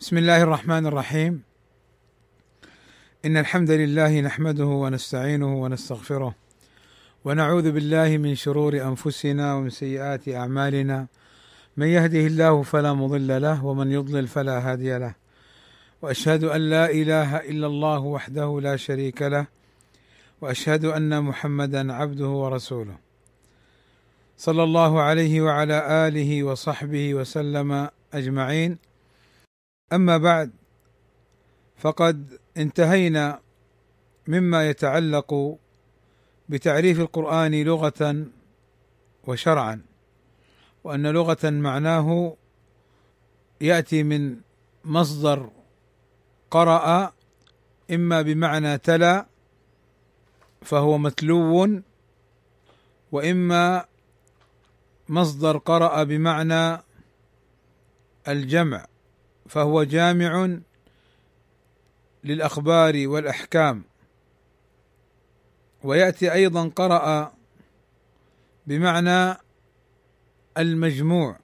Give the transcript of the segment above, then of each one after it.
بسم الله الرحمن الرحيم ان الحمد لله نحمده ونستعينه ونستغفره ونعوذ بالله من شرور انفسنا ومن سيئات اعمالنا من يهده الله فلا مضل له ومن يضلل فلا هادي له واشهد ان لا اله الا الله وحده لا شريك له واشهد ان محمدا عبده ورسوله صلى الله عليه وعلى اله وصحبه وسلم اجمعين أما بعد فقد انتهينا مما يتعلق بتعريف القرآن لغة وشرعا وأن لغة معناه يأتي من مصدر قرأ إما بمعنى تلا فهو متلو وإما مصدر قرأ بمعنى الجمع. فهو جامع للأخبار والأحكام. ويأتي أيضا قرأ بمعنى المجموع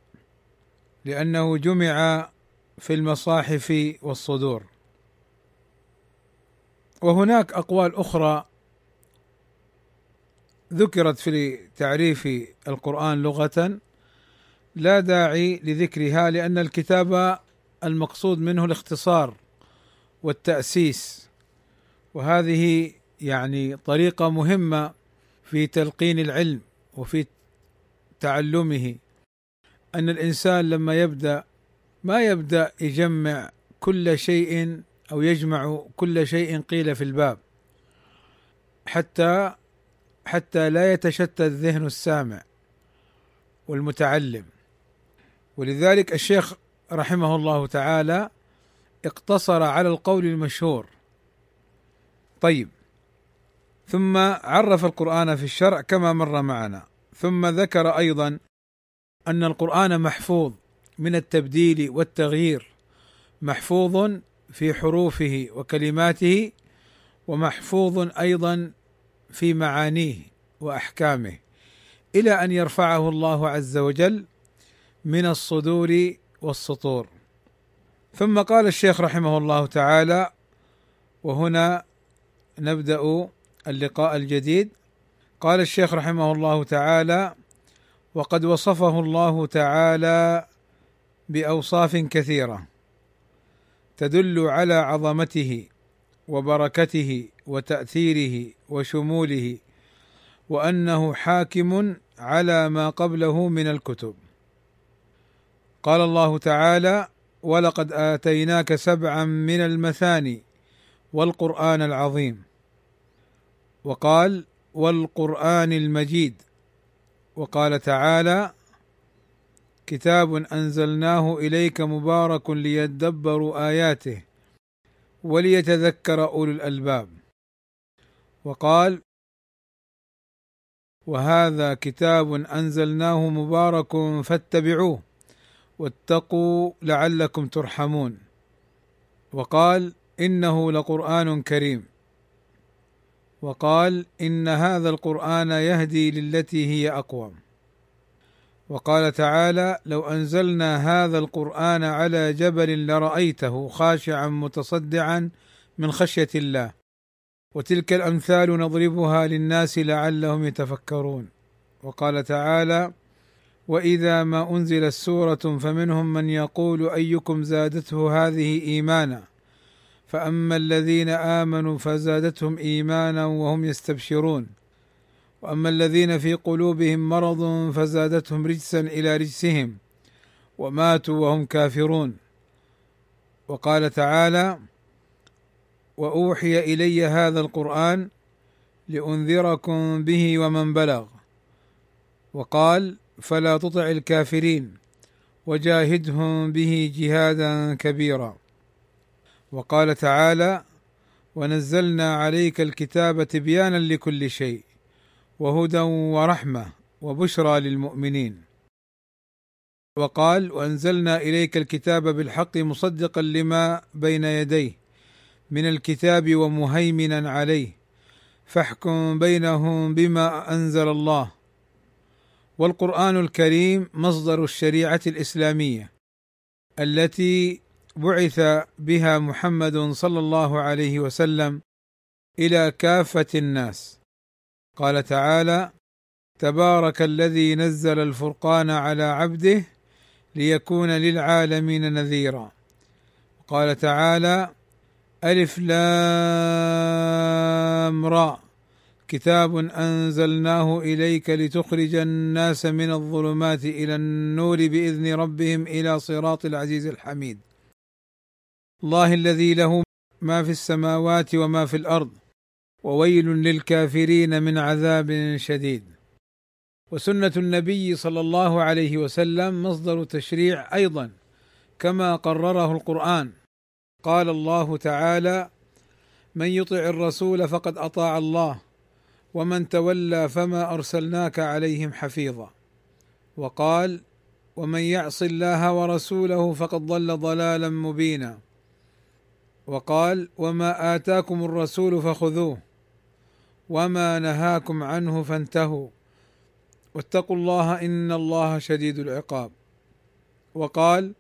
لأنه جمع في المصاحف والصدور. وهناك أقوال أخرى ذكرت في تعريف القرآن لغة لا داعي لذكرها لأن الكتاب المقصود منه الاختصار والتأسيس. وهذه يعني طريقة مهمة في تلقين العلم وفي تعلمه. أن الإنسان لما يبدأ ما يبدأ يجمع كل شيء أو يجمع كل شيء قيل في الباب. حتى حتى لا يتشتت ذهن السامع والمتعلم. ولذلك الشيخ رحمه الله تعالى اقتصر على القول المشهور. طيب. ثم عرف القرآن في الشرع كما مر معنا. ثم ذكر أيضا أن القرآن محفوظ من التبديل والتغيير محفوظ في حروفه وكلماته ومحفوظ أيضا في معانيه وأحكامه إلى أن يرفعه الله عز وجل من الصدور والسطور. ثم قال الشيخ رحمه الله تعالى وهنا نبدأ اللقاء الجديد. قال الشيخ رحمه الله تعالى وقد وصفه الله تعالى بأوصاف كثيرة تدل على عظمته وبركته وتأثيره وشموله وأنه حاكم على ما قبله من الكتب. قال الله تعالى ولقد آتيناك سبعا من المثاني والقرآن العظيم وقال والقرآن المجيد وقال تعالى كتاب أنزلناه إليك مبارك ليدبروا آياته وليتذكر أولو الألباب وقال وهذا كتاب أنزلناه مبارك فاتبعوه واتقوا لعلكم ترحمون. وقال إنه لقرآن كريم. وقال إن هذا القرآن يهدي للتي هي أقوم. وقال تعالى لو أنزلنا هذا القرآن على جبل لرأيته خاشعا متصدعا من خشية الله. وتلك الأمثال نضربها للناس لعلهم يتفكرون. وقال تعالى واذا ما انزلت سوره فمنهم من يقول ايكم زادته هذه ايمانا فاما الذين امنوا فزادتهم ايمانا وهم يستبشرون واما الذين في قلوبهم مرض فزادتهم رجسا إلى رجسهم وماتوا وهم كافرون وقال تعالى واوحي الي هذا القران لانذركم به ومن بلغ وقال فلا تطع الكافرين وجاهدهم به جهادا كبيرا. وقال تعالى ونزلنا عليك الكتاب تبيانا لكل شيء وهدى ورحمة وبشرى للمؤمنين. وقال وأنزلنا إليك الكتاب بالحق مصدقا لما بين يديه من الكتاب ومهيمنا عليه فاحكم بينهم بما أنزل الله. والقرآن الكريم مصدر الشريعة الإسلامية التي بعث بها محمد صلى الله عليه وسلم إلى كافة الناس. قال تعالى تبارك الذي نزل الفرقان على عبده ليكون للعالمين نذيرا. قال تعالى ألف لام را. كتاب أنزلناه إليك لتخرج الناس من الظلمات إلى النور بإذن ربهم إلى صراط العزيز الحميد. الله الذي له ما في السماوات وما في الأرض وويل للكافرين من عذاب شديد. وسنة النبي صلى الله عليه وسلم مصدر تشريع أيضا كما قرره القرآن. قال الله تعالى من يطع الرسول فقد أطاع الله ومن تولى فما أرسلناك عليهم حفيظا. وقال ومن يعص الله ورسوله فقد ضل ضلالا مبينا. وقال وما آتاكم الرسول فخذوه وما نهاكم عنه فانتهوا. واتقوا الله إن الله شديد العقاب. وقال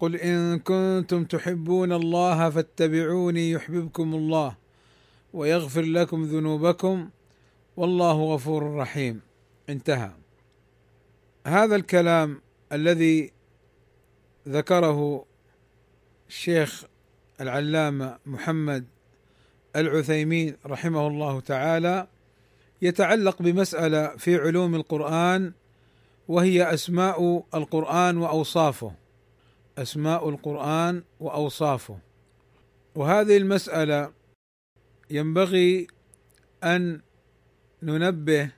قل إن كنتم تحبون الله فاتبعوني يحببكم الله ويغفر لكم ذنوبكم والله غفور رحيم. انتهى. هذا الكلام الذي ذكره الشيخ العلامة محمد العثيمين رحمه الله تعالى يتعلق بمسألة في علوم القرآن وهي أسماء القرآن وأوصافه. أسماء القرآن وأوصافه. وهذه المسألة ينبغي أن ننبه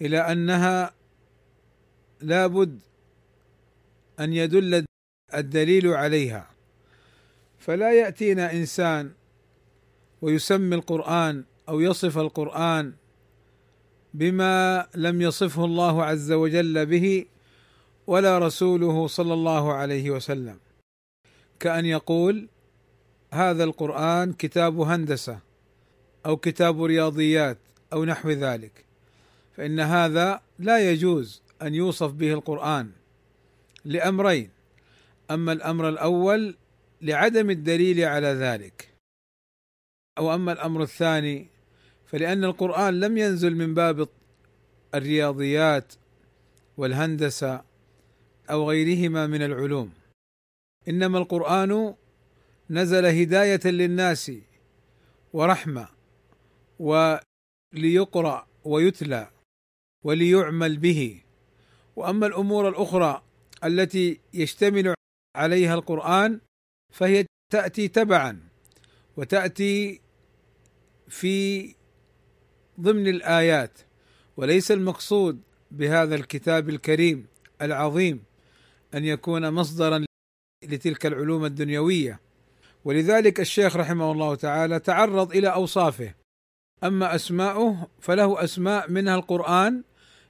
إلى أنها لابد أن يدل الدليل عليها. فلا يأتينا إنسان ويسمي القرآن أو يصف القرآن بما لم يصفه الله عز وجل به ولا رسوله صلى الله عليه وسلم. كأن يقول هذا القرآن كتاب هندسة أو كتاب رياضيات أو نحو ذلك. فإن هذا لا يجوز أن يوصف به القرآن لأمرين. أما الأمر الأول لعدم الدليل على ذلك أو أما الأمر الثاني فلأن القرآن لم ينزل من باب الرياضيات والهندسة أو غيرهما من العلوم. إنما القرآن نزل هداية للناس ورحمة وليقرأ ويتلى وليعمل به. وأما الأمور الأخرى التي يشتمل عليها القرآن فهي تأتي تبعا وتأتي في ضمن الآيات. وليس المقصود بهذا الكتاب الكريم العظيم أن يكون مصدرا لتلك العلوم الدنيوية. ولذلك الشيخ رحمه الله تعالى تعرض إلى أوصافه. أما أسماؤه فله أسماء منها القرآن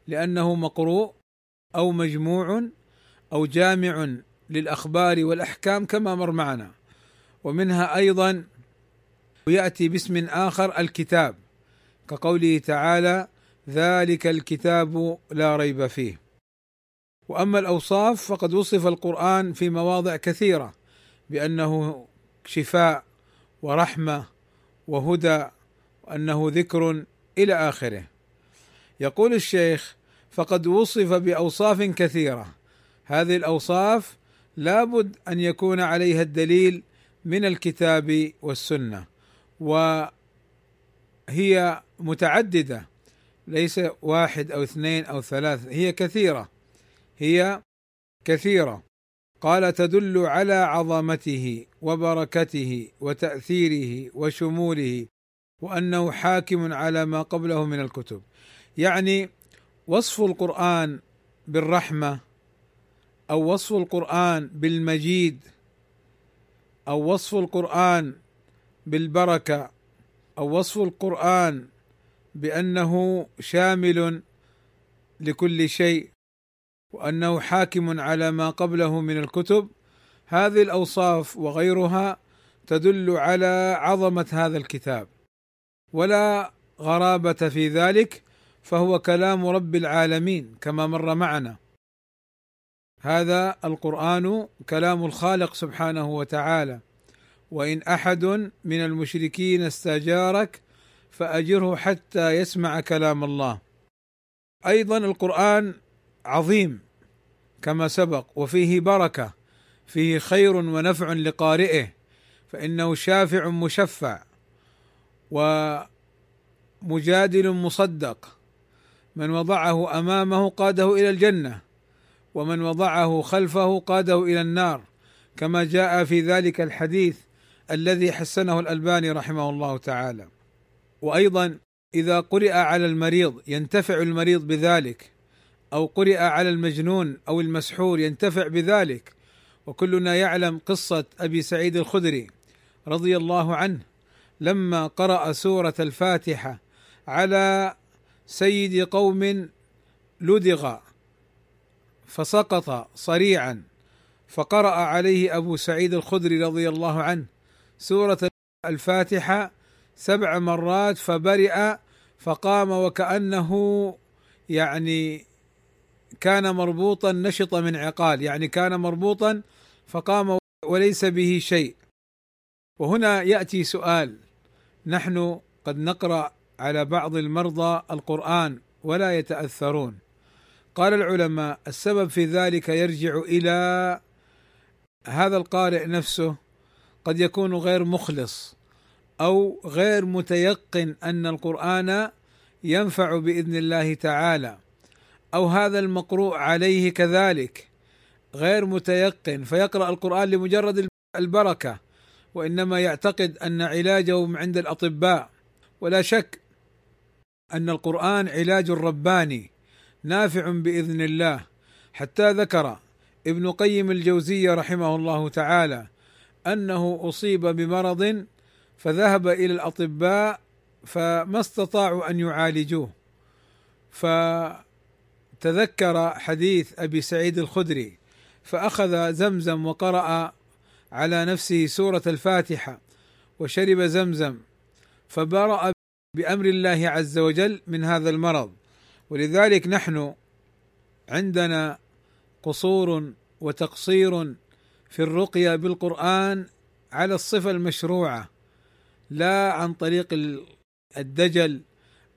لأنه مقروء أو مجموع أو جامع للأخبار والأحكام كما مر معنا. ومنها أيضا يأتي باسم آخر الكتاب كقوله تعالى ذلك الكتاب لا ريب فيه وأما الأوصاف فقد وصف القرآن في مواضع كثيرة بأنه شفاء ورحمة وهدى وانه ذكر إلى آخره. يقول الشيخ فقد وصف بأوصاف كثيرة. هذه الأوصاف لابد أن يكون عليها الدليل من الكتاب والسنة وهي متعددة ليس واحد أو اثنين أو ثلاث هي كثيرة هي كثيرة. قال تدل على عظمته وبركته وتأثيره وشموله وأنه حاكم على ما قبله من الكتب. يعني وصف القرآن بالرحمة أو وصف القرآن بالمجيد أو وصف القرآن بالبركة أو وصف القرآن بأنه شامل لكل شيء وأنه حاكم على ما قبله من الكتب. هذه الأوصاف وغيرها تدل على عظمة هذا الكتاب. ولا غرابة في ذلك فهو كلام رب العالمين كما مر معنا. هذا القرآن كلام الخالق سبحانه وتعالى. وإن أحد من المشركين استاجارك فأجره حتى يسمع كلام الله. أيضا القرآن عظيم كما سبق وفيه بركة فيه خير ونفع لقارئه فإنه شافع مشفع. ومجادل مصدق. من وضعه أمامه قاده إلى الجنة ومن وضعه خلفه قاده إلى النار كما جاء في ذلك الحديث الذي حسنه الألباني رحمه الله تعالى. وأيضا إذا قرئ على المريض ينتفع المريض بذلك أو قرئ على المجنون أو المسحور ينتفع بذلك. وكلنا يعلم قصة أبي سعيد الخدري رضي الله عنه لما قرأ سورة الفاتحة على سيد قوم لدغ فسقط صريعا فقرأ عليه أبو سعيد الخدري رضي الله عنه سورة الفاتحة سبع مرات فبرئ فقام وكأنه يعني كان مربوطا نشط من عقال يعني كان مربوطا فقام وليس به شيء. وهنا يأتي سؤال نحن قد نقرأ على بعض المرضى القرآن ولا يتأثرون. قال العلماء السبب في ذلك يرجع إلى هذا القارئ نفسه قد يكون غير مخلص أو غير متيقن أن القرآن ينفع بإذن الله تعالى أو هذا المقروء عليه كذلك غير متيقن. فيقرأ القرآن لمجرد البركة. وإنما يعتقد أن علاجه عند الأطباء. ولا شك أن القرآن علاج رباني نافع بإذن الله. حتى ذكر ابن قيم الجوزيه رحمه الله تعالى أنه أصيب بمرض فذهب إلى الأطباء فما استطاعوا أن يعالجوه. فتذكر حديث أبي سعيد الخدري فأخذ زمزم وقرأ على نفسه سورة الفاتحة وشرب زمزم فبرأ بأمر الله عز وجل من هذا المرض. ولذلك نحن عندنا قصور وتقصير في الرقية بالقرآن على الصفة المشروعة لا عن طريق الدجل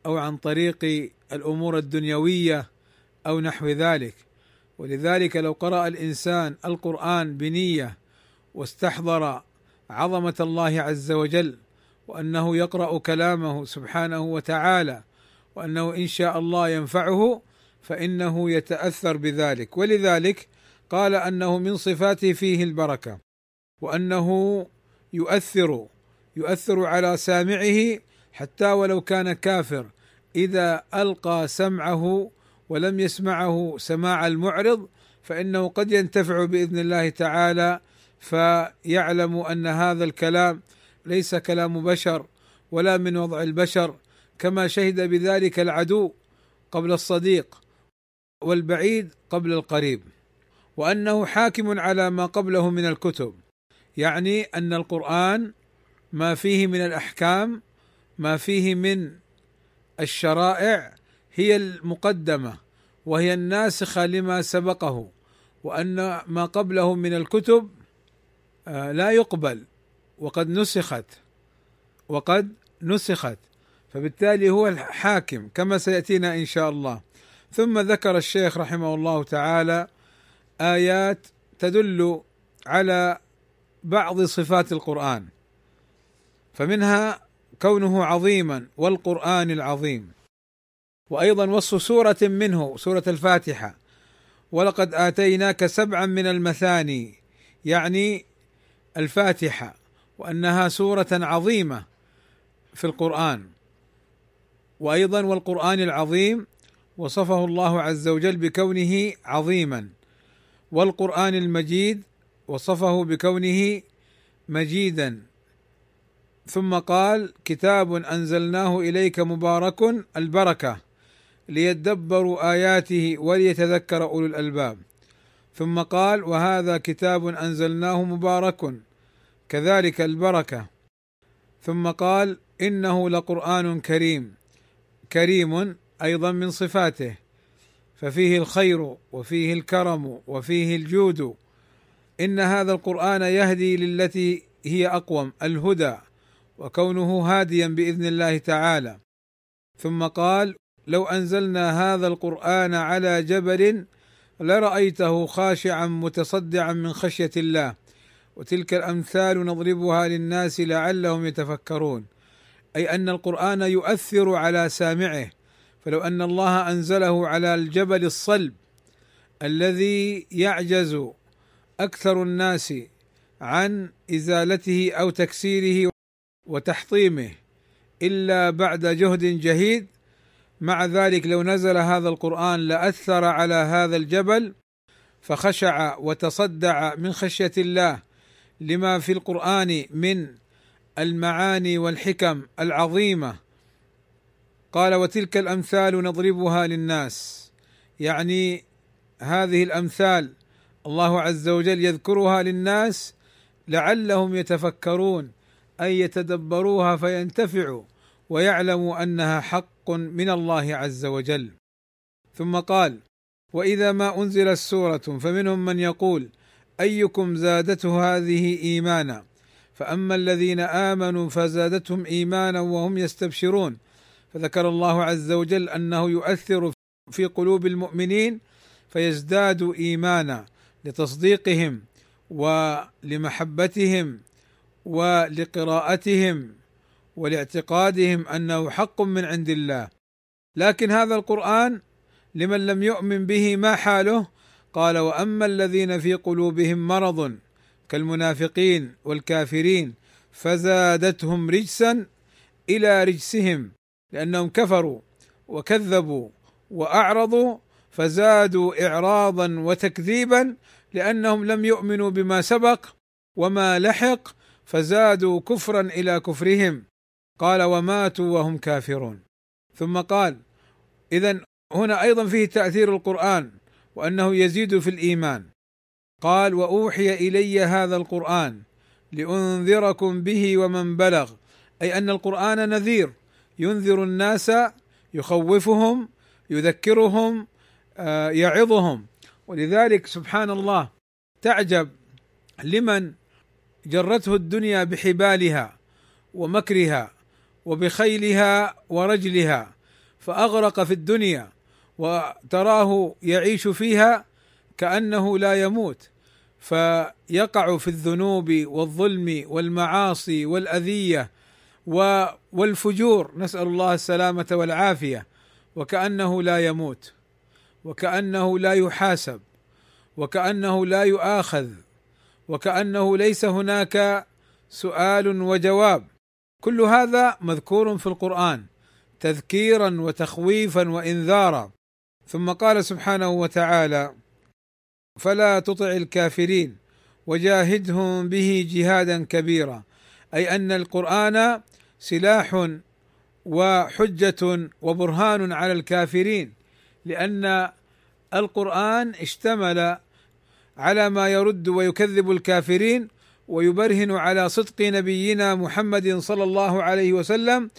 أو عن طريق الأمور الدنيوية أو نحو ذلك. ولذلك لو قرأ الإنسان القرآن بنية واستحضر عظمة الله عز وجل وأنه يقرأ كلامه سبحانه وتعالى وأنه إن شاء الله ينفعه فإنه يتأثر بذلك. ولذلك قال أنه من صفاته فيه البركة وأنه يؤثر يؤثر على سامعه حتى ولو كان كافر إذا ألقى سمعه ولم يسمعه سماع المعرض فإنه قد ينتفع بإذن الله تعالى فيعلم أن هذا الكلام ليس كلام بشر ولا من وضع البشر كما شهد بذلك العدو قبل الصديق والبعيد قبل القريب وأنه حاكم على ما قبله من الكتب يعني أن القرآن ما فيه من الأحكام ما فيه من الشرائع هي المقدمة وهي الناسخة لما سبقه وأن ما قبله من الكتب لا يقبل. وقد نسخت. وقد نسخت. فبالتالي هو الحاكم كما سيأتينا إن شاء الله. ثم ذكر الشيخ رحمه الله تعالى آيات تدل على بعض صفات القرآن. فمنها كونه عظيما والقرآن العظيم. وأيضا وصف سورة منه سورة الفاتحة. ولقد آتيناك سبعا من المثاني يعني الفاتحة وأنها سورة عظيمة في القرآن. وأيضا والقرآن العظيم وصفه الله عز وجل بكونه عظيما. والقرآن المجيد وصفه بكونه مجيدا. ثم قال كتاب أنزلناه إليك مبارك البركة ليدبروا آياته وليتذكر أولو الألباب. ثم قال وهذا كتاب أنزلناه مبارك كذلك البركة. ثم قال إنه لقرآن كريم كريم أيضا من صفاته ففيه الخير وفيه الكرم وفيه الجود. إن هذا القرآن يهدي للتي هي أقوم الهدى وكونه هاديا بإذن الله تعالى. ثم قال لو أنزلنا هذا القرآن على جبل لرأيته خاشعا متصدعا من خشية الله وتلك الأمثال نضربها للناس لعلهم يتفكرون. أي أن القرآن يؤثر على سامعه فلو أن الله أنزله على الجبل الصلب الذي يعجز أكثر الناس عن إزالته أو تكسيره وتحطيمه إلا بعد جهد جهيد مع ذلك لو نزل هذا القرآن لأثر على هذا الجبل فخشع وتصدع من خشية الله لما في القرآن من المعاني والحكم العظيمة. قال وتلك الأمثال نضربها للناس. يعني هذه الأمثال الله عز وجل يذكرها للناس لعلهم يتفكرون أي يتدبروها فينتفعوا. ويعلموا أنها حق من الله عز وجل. ثم قال وإذا ما انزلت سوره فمنهم من يقول أيكم زادته هذه إيمانا؟ فأما الذين آمنوا فزادتهم إيمانا وهم يستبشرون. فذكر الله عز وجل أنه يؤثر في قلوب المؤمنين فيزدادوا إيمانا لتصديقهم ولمحبتهم ولقراءتهم. ولإعتقادهم أنه حق من عند الله. لكن هذا القرآن لمن لم يؤمن به ما حاله؟ قال وأما الذين في قلوبهم مرض كالمنافقين والكافرين فزادتهم رجسا إلى رجسهم لأنهم كفروا وكذبوا وأعرضوا فزادوا اعراضا وتكذيبا لأنهم لم يؤمنوا بما سبق وما لحق فزادوا كفرا إلى كفرهم. قال وماتوا وهم كافرون. ثم قال اذا هنا أيضا فيه تأثير القرآن وأنه يزيد في الإيمان. قال وأوحي إلي هذا القرآن لأنذركم به ومن بلغ أي أن القرآن نذير ينذر الناس يخوفهم يذكرهم آه، يعظهم. ولذلك سبحان الله تعجب لمن جرته الدنيا بحبالها ومكرها. وبخيلها ورجلها فأغرق في الدنيا وتراه يعيش فيها كأنه لا يموت. فيقع في الذنوب والظلم والمعاصي والأذية والفجور. نسأل الله السلامة والعافية. وكأنه لا يموت. وكأنه لا يحاسب. وكأنه لا يؤاخذ. وكأنه ليس هناك سؤال وجواب. كل هذا مذكور في القرآن تذكيرا وتخويفا وانذارا. ثم قال سبحانه وتعالى فلا تطع الكافرين وجاهدهم به جهادا كبيرا. أي أن القرآن سلاح وحجة وبرهان على الكافرين لأن القرآن اشتمل على ما يرد ويكذب الكافرين ويبرهن على صدق نبينا محمد صلى الله عليه وسلم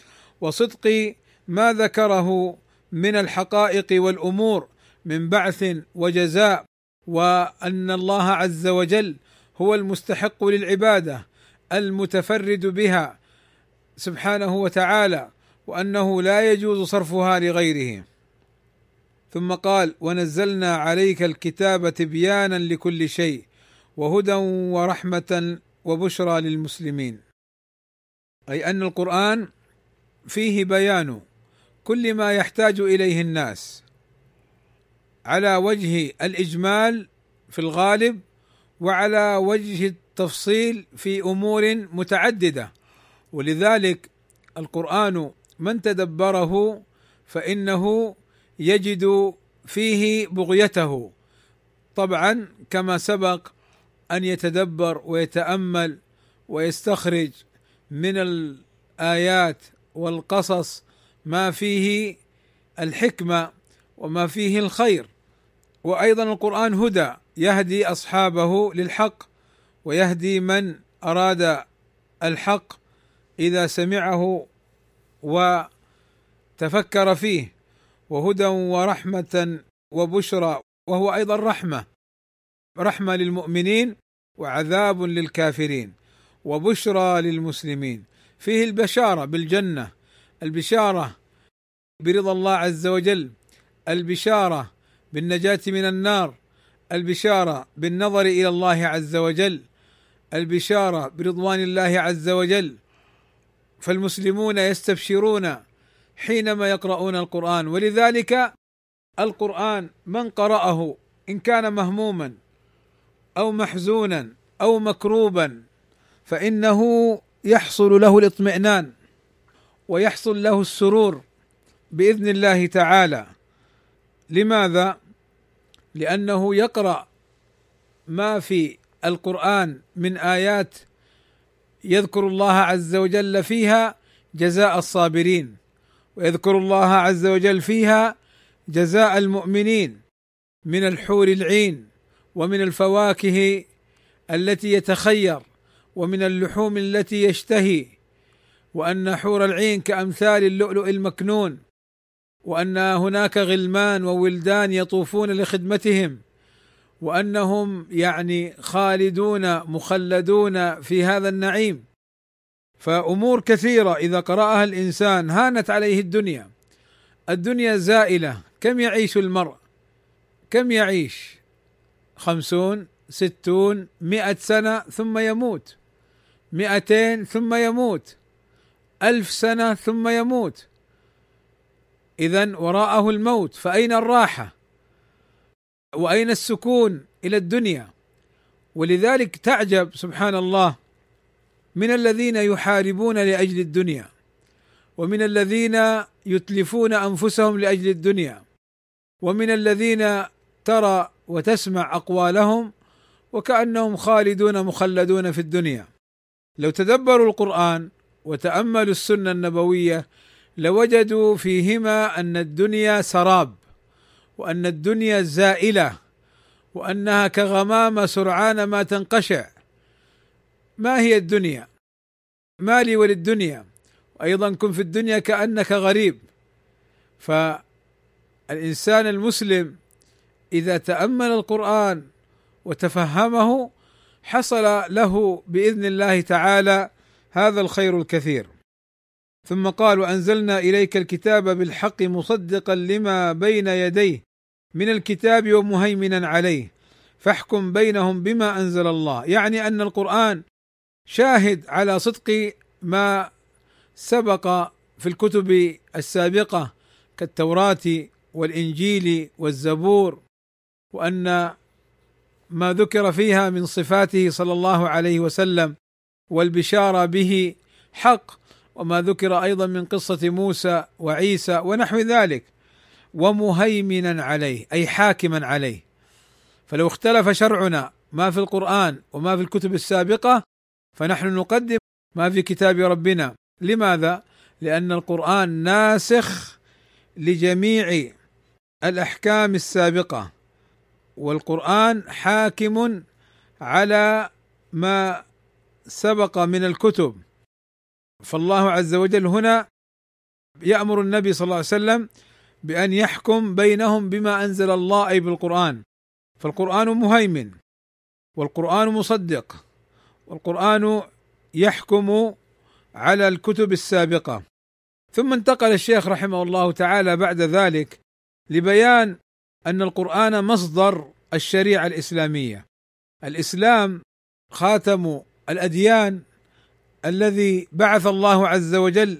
وصدق ما ذكره من الحقائق والأمور من بعث وجزاء وأن الله عز وجل هو المستحق للعبادة المتفرد بها سبحانه وتعالى وأنه لا يجوز صرفها لغيره. ثم قال ونزلنا عليك الكتاب تبيانا لكل شيء وهدى ورحمة وبشرى للمسلمين. أي أن القرآن فيه بيان كل ما يحتاج إليه الناس على وجه الإجمال في الغالب وعلى وجه التفصيل في أمور متعددة. ولذلك القرآن من تدبره فإنه يجد فيه بغيته. طبعا كما سبق أن يتدبر ويتأمل ويستخرج من الآيات والقصص ما فيه الحكمة وما فيه الخير. وأيضا القرآن هدى يهدي أصحابه للحق ويهدي من أراد الحق إذا سمعه وتفكر فيه. وهدى ورحمة وبشرى وهو أيضا رحمة رحمة للمؤمنين وعذاب للكافرين وبشرى للمسلمين. فيه البشارة بالجنة البشارة برضا الله عز وجل البشارة بالنجاة من النار البشارة بالنظر إلى الله عز وجل البشارة برضوان الله عز وجل. فالمسلمون يستبشرون حينما يقرؤون القرآن ولذلك القرآن من قرأه إن كان مهموما أو محزونا أو مكروبا فإنه يحصل له الاطمئنان ويحصل له السرور بإذن الله تعالى. لماذا؟ لأنه يقرأ ما في القرآن من آيات يذكر الله عز وجل فيها جزاء الصابرين ويذكر الله عز وجل فيها جزاء المؤمنين من الحور العين. ومن الفواكه التي يتخير ومن اللحوم التي يشتهي وأن حور العين كأمثال اللؤلؤ المكنون وأن هناك غلمان وولدان يطوفون لخدمتهم وأنهم يعني خالدون مخلدون في هذا النعيم. فأمور كثيرة إذا قرأها الإنسان هانت عليه الدنيا. الدنيا زائلة كم يعيش المرء؟ كم يعيش؟ خمسون ستون مئة سنة ثم يموت. مئتين ثم يموت. ألف سنة ثم يموت. إذا وراءه الموت. فأين الراحة؟ وأين السكون إلى الدنيا؟ ولذلك تعجب سبحان الله من الذين يحاربون لأجل الدنيا ومن الذين يتلفون أنفسهم لأجل الدنيا ومن الذين ترى وتسمع أقوالهم وكأنهم خالدون مخلدون في الدنيا. لو تدبروا القرآن وتأملوا السنة النبوية لوجدوا فيهما أن الدنيا سراب وأن الدنيا زائلة وأنها كغمامه سرعان ما تنقشع. ما هي الدنيا؟ ما لي وللدنيا؟ وأيضا كن في الدنيا كأنك غريب. فالإنسان المسلم إذا تأمل القرآن وتفهمه حصل له بإذن الله تعالى هذا الخير الكثير. ثم قال وأنزلنا إليك الكتاب بالحق مصدقا لما بين يديه من الكتاب ومهيمنا عليه فاحكم بينهم بما أنزل الله. يعني أن القرآن شاهد على صدق ما سبق في الكتب السابقة كالتوراة والإنجيل والزبور. وأن ما ذكر فيها من صفاته صلى الله عليه وسلم والبشارة به حق وما ذكر أيضا من قصة موسى وعيسى ونحو ذلك ومهيمنا عليه أي حاكما عليه. فلو اختلف شرعنا ما في القرآن وما في الكتب السابقة فنحن نقدم ما في كتاب ربنا. لماذا؟ لأن القرآن ناسخ لجميع الأحكام السابقة. والقرآن حاكم على ما سبق من الكتب. فالله عز وجل هنا يأمر النبي صلى الله عليه وسلم بأن يحكم بينهم بما أنزل الله أي بالقرآن. فالقرآن مهيمن والقرآن مصدق والقرآن يحكم على الكتب السابقة. ثم انتقل الشيخ رحمه الله تعالى بعد ذلك لبيان أن القرآن مصدر الشريعة الإسلامية. الإسلام خاتم الأديان الذي بعث الله عز وجل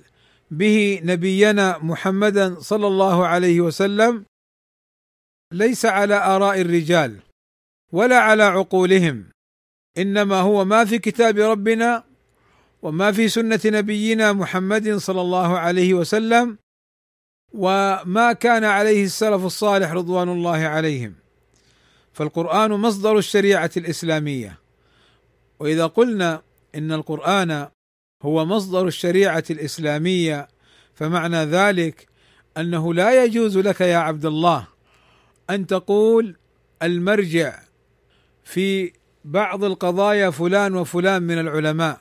به نبينا محمدا صلى الله عليه وسلم ليس على آراء الرجال ولا على عقولهم إنما هو ما في كتاب ربنا وما في سنة نبينا محمد صلى الله عليه وسلم وما كان عليه السلف الصالح رضوان الله عليهم. فالقرآن مصدر الشريعة الإسلامية. وإذا قلنا إن القرآن هو مصدر الشريعة الإسلامية فمعنى ذلك أنه لا يجوز لك يا عبد الله أن تقول المرجع في بعض القضايا فلان وفلان من العلماء.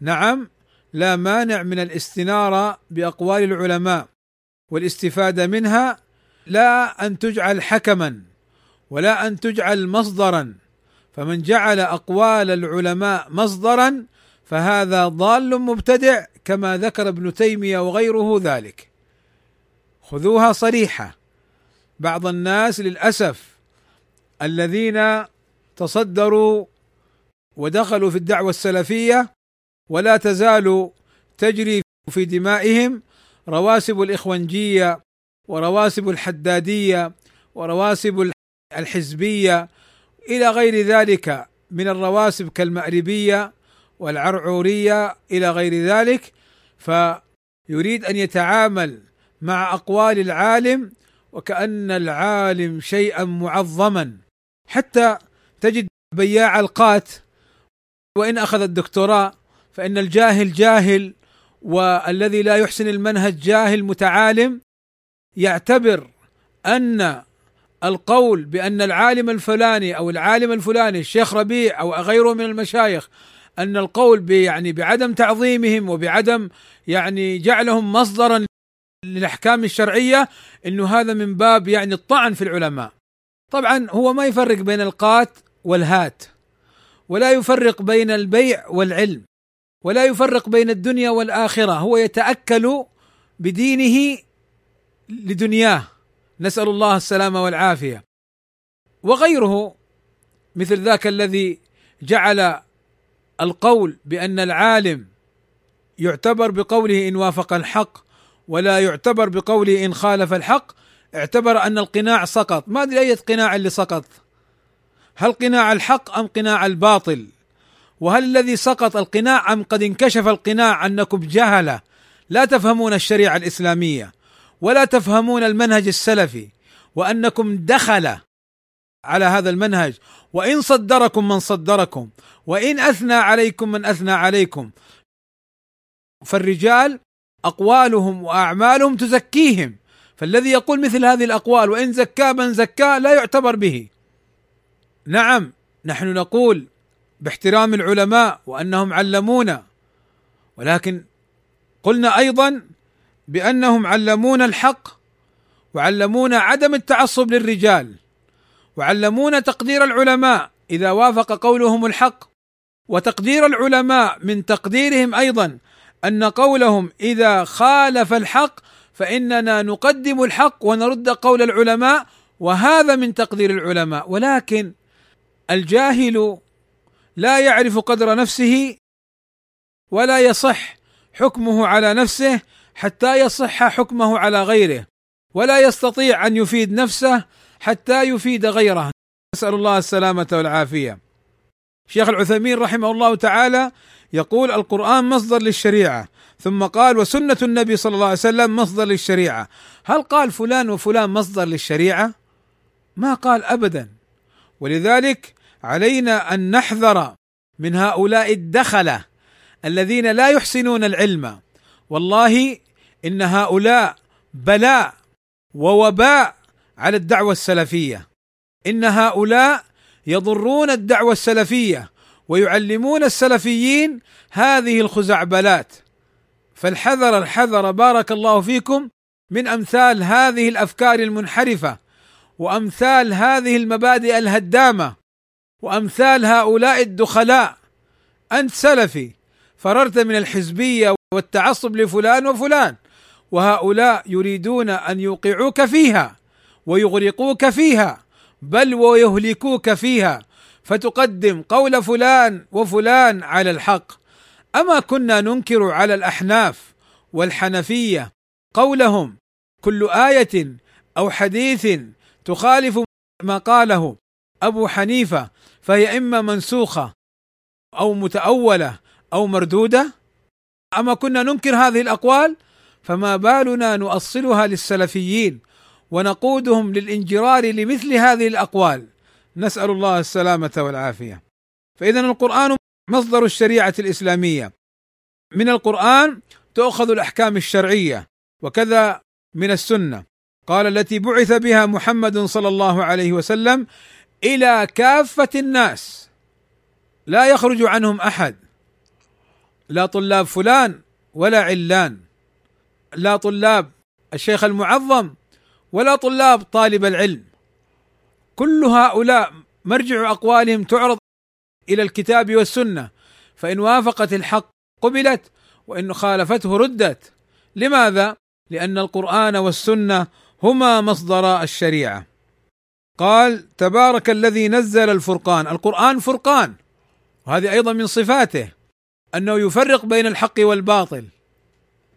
نعم لا مانع من الاستنارة بأقوال العلماء. والاستفادة منها لا أن تجعل حكما ولا أن تجعل مصدرا. فمن جعل أقوال العلماء مصدرا فهذا ضال مبتدع كما ذكر ابن تيمية وغيره ذلك. خذوها صريحة. بعض الناس للأسف الذين تصدروا ودخلوا في الدعوة السلفية ولا تزال تجري في دمائهم رواسب الإخوانجية ورواسب الحدادية ورواسب الحزبية. إلى غير ذلك من الرواسب كالمأربيه والعرعورية إلى غير ذلك فيريد أن يتعامل مع أقوال العالم وكأن العالم شيئا معظما. حتى تجد بياع القات وإن أخذ الدكتوراه فإن الجاهل جاهل والذي لا يحسن المنهج جاهل متعالم يعتبر أن القول بأن العالم الفلاني أو العالم الفلاني الشيخ ربيع أو غيره من المشايخ أن القول يعني بعدم تعظيمهم وبعدم يعني جعلهم مصدرا للأحكام الشرعية إنه هذا من باب يعني الطعن في العلماء. طبعا هو ما يفرق بين القات والهات ولا يفرق بين البيع والعلم ولا يفرق بين الدنيا والآخرة. هو يتأكل بدينه لدنياه. نسأل الله السلامة والعافية. وغيره مثل ذاك الذي جعل القول بأن العالم يعتبر بقوله إن وافق الحق ولا يعتبر بقوله إن خالف الحق اعتبر أن القناع سقط. ما أدري أي قناع اللي سقط. هل قناع الحق أم قناع الباطل؟ وهل الذي سقط القناع أم قد انكشف القناع أنكم جهلة؟ لا تفهمون الشريعة الإسلامية ولا تفهمون المنهج السلفي وأنكم دخل على هذا المنهج. وإن صدركم من صدركم وإن أثنى عليكم من أثنى عليكم. فالرجال أقوالهم وأعمالهم تزكيهم. فالذي يقول مثل هذه الأقوال وإن زكى من زكاه لا يعتبر به. نعم نحن نقول باحترام العلماء وأنهم علمونا. ولكن قلنا أيضا بأنهم علمونا الحق وعلمونا عدم التعصب للرجال وعلمونا تقدير العلماء إذا وافق قولهم الحق. وتقدير العلماء من تقديرهم أيضا أن قولهم إذا خالف الحق فإننا نقدم الحق ونرد قول العلماء وهذا من تقدير العلماء. ولكن الجاهل لا يعرف قدر نفسه ولا يصح حكمه على نفسه حتى يصح حكمه على غيره ولا يستطيع أن يفيد نفسه حتى يفيد غيره. نسال الله السلامة والعافية. شيخ العثيمين رحمه الله تعالى يقول القرآن مصدر للشريعة ثم قال وسنة النبي صلى الله عليه وسلم مصدر للشريعة. هل قال فلان وفلان مصدر للشريعة؟ ما قال ابدا. ولذلك علينا أن نحذر من هؤلاء الدخلة الذين لا يحسنون العلم. والله إن هؤلاء بلاء ووباء على الدعوة السلفية. إن هؤلاء يضرون الدعوة السلفية ويعلمون السلفيين هذه الخزعبلات. فالحذر الحذر بارك الله فيكم من أمثال هذه الأفكار المنحرفة وأمثال هذه المبادئ الهدامة. وأمثال هؤلاء الدخلاء. أنت سلفي فررت من الحزبية والتعصب لفلان وفلان وهؤلاء يريدون أن يوقعوك فيها ويغرقوك فيها بل ويهلكوك فيها. فتقدم قول فلان وفلان على الحق. أما كنا ننكر على الأحناف والحنفية قولهم كل آية أو حديث تخالف ما قاله أبو حنيفة فهي إما منسوخة أو متأولة أو مردودة أما كنا ننكر هذه الأقوال فما بالنا نؤصلها للسلفيين ونقودهم للإنجرار لمثل هذه الأقوال. نسأل الله السلامة والعافية. فاذا القرآن مصدر الشريعة الإسلامية. من القرآن تؤخذ الأحكام الشرعية وكذا من السنة. قال التي بعث بها محمد صلى الله عليه وسلم إلى كافة الناس. لا يخرج عنهم أحد. لا طلاب فلان ولا علان. لا طلاب الشيخ المعظم ولا طلاب طالب العلم. كل هؤلاء مرجع أقوالهم تعرض إلى الكتاب والسنة فإن وافقت الحق قبلت وإن خالفته ردت. لماذا؟ لأن القرآن والسنة هما مصدر الشريعة. قال تبارك الذي نزل الفرقان. القرآن فرقان. وهذه أيضا من صفاته. أنه يفرق بين الحق والباطل.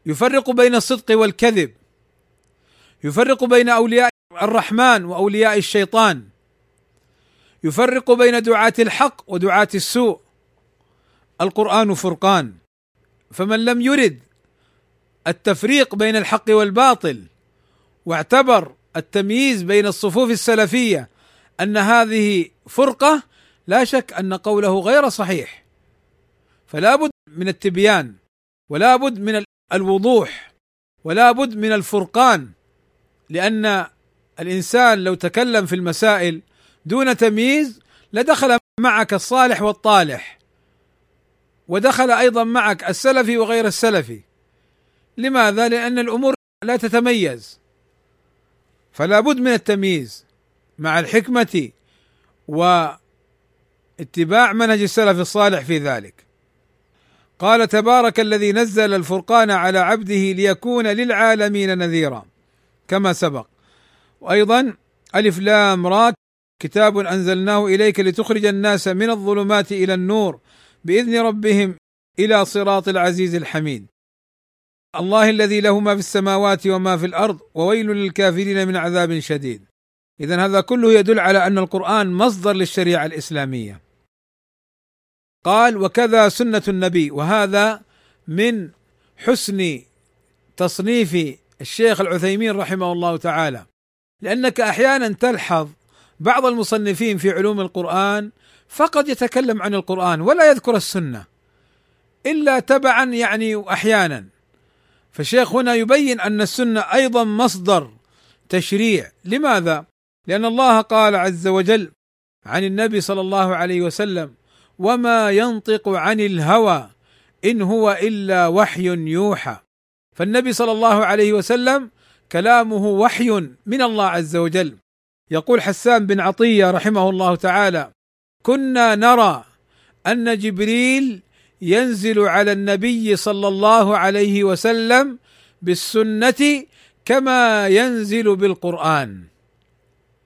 يفرق بين الصدق والكذب. يفرق بين أولياء الرحمن وأولياء الشيطان. يفرق بين دعاة الحق ودعاة السوء. القرآن فرقان. فمن لم يرد التفريق بين الحق والباطل واعتبر التمييز بين الصفوف السلفية أن هذه فرقة لا شك أن قوله غير صحيح فلا بد من التبيان ولا بد من الوضوح ولا بد من الفرقان لأن الإنسان لو تكلم في المسائل دون تمييز لدخل معك الصالح والطالح ودخل أيضا معك السلفي وغير السلفي لماذا؟ لأن الأمور لا تتميز فلا بد من التمييز مع الحكمة واتباع منهج السلف الصالح في ذلك. قال تبارك الذي نزل الفرقان على عبده ليكون للعالمين نذيرا كما سبق. وأيضا ألف لام را كتاب أنزلناه إليك لتخرج الناس من الظلمات إلى النور بإذن ربهم إلى صراط العزيز الحميد. الله الذي له ما في السماوات وما في الأرض وويل للكافرين من عذاب شديد. اذا هذا كله يدل على أن القرآن مصدر للشريعة الإسلامية. قال وكذا سنة النبي. وهذا من حسن تصنيف الشيخ العثيمين رحمه الله تعالى. لأنك أحيانا تلحظ بعض المصنفين في علوم القرآن فقد يتكلم عن القرآن ولا يذكر السنة إلا تبعا يعني أحيانا. فالشيخ هنا يبين أن السنة أيضا مصدر تشريع. لماذا؟ لأن الله قال عز وجل عن النبي صلى الله عليه وسلم وما ينطق عن الهوى إن هو إلا وحي يوحى. فالنبي صلى الله عليه وسلم كلامه وحي من الله عز وجل. يقول حسان بن عطية رحمه الله تعالى كنا نرى أن جبريل ينزل على النبي صلى الله عليه وسلم بالسنة كما ينزل بالقرآن.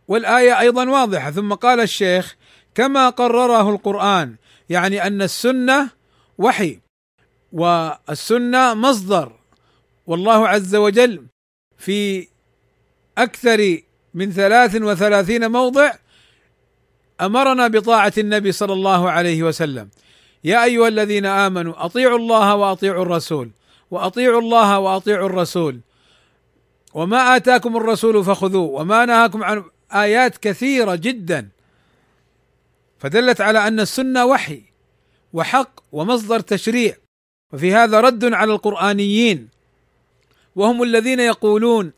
والآية أيضا واضحة. ثم قال الشيخ كما قرره القرآن يعني أن السنة وحي والسنة مصدر. والله عز وجل في أكثر من ثلاث وثلاثين موضع أمرنا بطاعة النبي صلى الله عليه وسلم. يا أيها الذين آمنوا أطيعوا الله وأطيعوا الرسول. وأطيعوا الله وأطيعوا الرسول. وما آتاكم الرسول فخذوه. وما نهاكم عن آيات كثيرة جدا. فدلت على أن السنة وحي وحق ومصدر تشريع. وفي هذا رد على القرآنيين. وهم الذين يقولون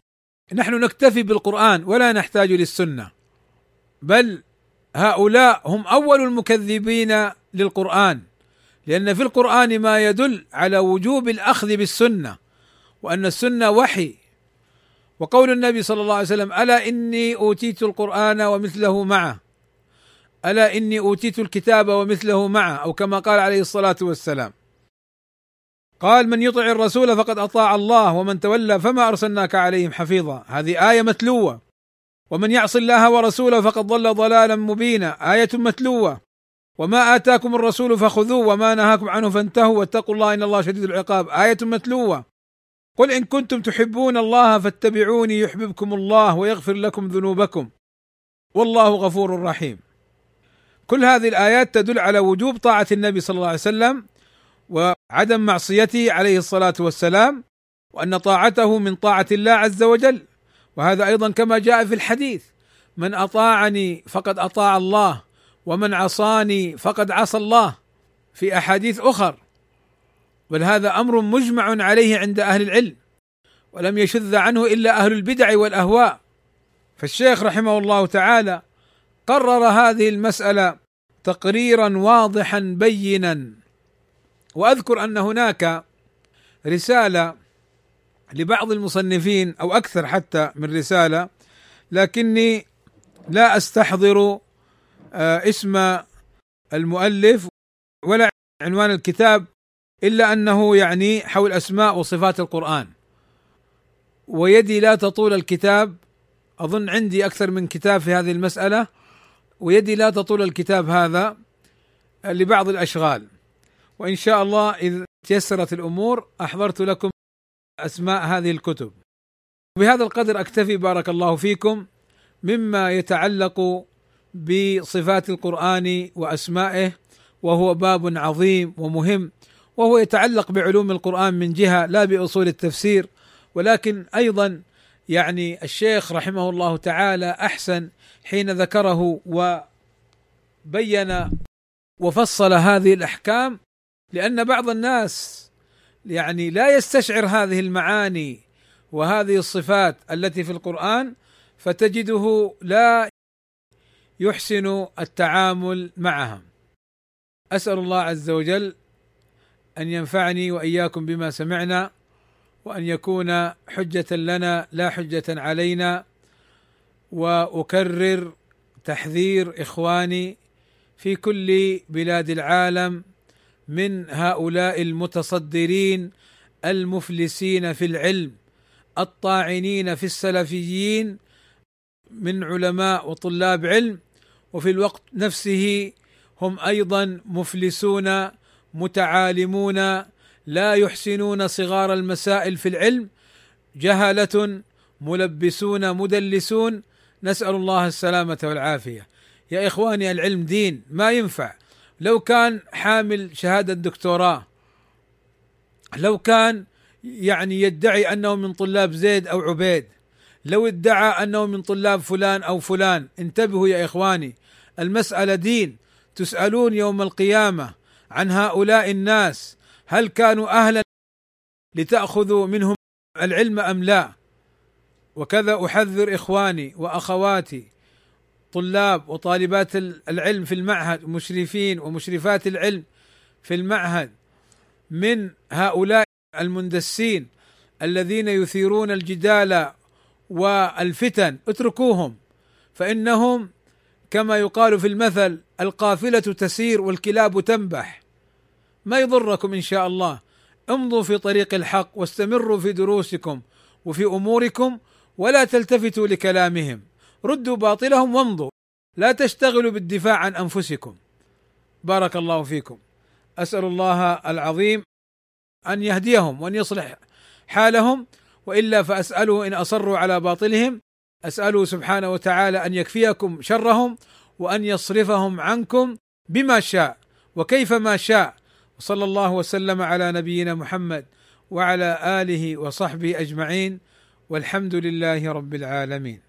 نحن نكتفي بالقرآن ولا نحتاج للسنة. بل هؤلاء هم أول المكذبين للقرآن. لأن في القرآن ما يدل على وجوب الأخذ بالسنة وأن السنة وحي. وقول النبي صلى الله عليه وسلم ألا إني أوتيت القرآن ومثله معه؟ ألا إني أوتيت الكتاب ومثله معه؟ أو كما قال عليه الصلاة والسلام. قال من يطع الرسول فقد أطاع الله ومن تولى فما أرسلناك عليهم حفيظا. هذه آية متلوة. ومن يعص الله ورسوله فقد ضل ضلالا مبينا. آية متلوة. وما اتاكم الرسول فخذوه وما نهاكم عنه فانتهوا واتقوا الله ان الله شديد العقاب. إيه متلوه. قل ان كنتم تحبون الله فاتبعوني يحببكم الله ويغفر لكم ذنوبكم والله غفور رحيم. كل هذه الايات تدل على وجوب طاعه النبي صلى الله عليه وسلم وعدم معصيته عليه الصلاه والسلام وان طاعته من طاعه الله عز وجل. وهذا أيضا كما جاء في الحديث من أطاعني فقد أطاع الله ومن عصاني فقد عصى الله في أحاديث أخر بل هذا أمر مجمع عليه عند أهل العلم ولم يشذ عنه إلا أهل البدع والأهواء. فالشيخ رحمه الله تعالى قرر هذه المسألة تقريرا واضحا بينا. وأذكر أن هناك رسالة لبعض المصنفين أو أكثر حتى من رسالة لكني لا أستحضر اسم المؤلف ولا عنوان الكتاب إلا أنه يعني حول أسماء وصفات القرآن. ويدي لا تطول الكتاب. أظن عندي أكثر من كتاب في هذه المسألة. ويدي لا تطول الكتاب هذا لبعض الأشغال. وإن شاء الله اذا تيسرت الأمور أحضرت لكم أسماء هذه الكتب. بهذا القدر أكتفي بارك الله فيكم مما يتعلق بصفات القرآن وأسمائه وهو باب عظيم ومهم وهو يتعلق بعلوم القرآن من جهة لا بأصول التفسير. ولكن أيضا يعني الشيخ رحمه الله تعالى أحسن حين ذكره وبين وفصل هذه الأحكام لأن بعض الناس يعني لا يستشعر هذه المعاني وهذه الصفات التي في القرآن فتجده لا يحسن التعامل معها أسأل الله عز وجل أن ينفعني وإياكم بما سمعنا وأن يكون حجة لنا لا حجة علينا وأكرر تحذير إخواني في كل بلاد العالم من هؤلاء المتصدرين المفلسين في العلم الطاعنين في السلفيين من علماء وطلاب علم وفي الوقت نفسه هم أيضا مفلسون متعالمون لا يحسنون صغار المسائل في العلم جهلة ملبسون مدلسون. نسأل الله السلامة والعافية. يا إخواني العلم دين ما ينفع. لو كان حامل شهادة دكتوراه لو كان يعني يدعي أنه من طلاب زيد أو عبيد لو ادعى أنه من طلاب فلان أو فلان انتبهوا يا إخواني المسألة دين. تسألون يوم القيامة عن هؤلاء الناس هل كانوا أهلا لتأخذوا منهم العلم أم لا؟ وكذا أحذر إخواني وأخواتي طلاب وطالبات العلم في المعهد مشرفين ومشرفات العلم في المعهد من هؤلاء المندسين الذين يثيرون الجدال والفتن اتركوهم. فإنهم كما يقال في المثل القافلة تسير والكلاب تنبح. ما يضركم إن شاء الله. امضوا في طريق الحق واستمروا في دروسكم وفي أموركم ولا تلتفتوا لكلامهم. ردوا باطلهم وامضوا. لا تشتغلوا بالدفاع عن أنفسكم. بارك الله فيكم. أسأل الله العظيم أن يهديهم وأن يصلح حالهم وإلا فاساله إن أصروا على باطلهم اساله سبحانه وتعالى أن يكفيكم شرهم وأن يصرفهم عنكم بما شاء وكيف ما شاء. وصلى الله وسلم على نبينا محمد وعلى آله وصحبه أجمعين والحمد لله رب العالمين.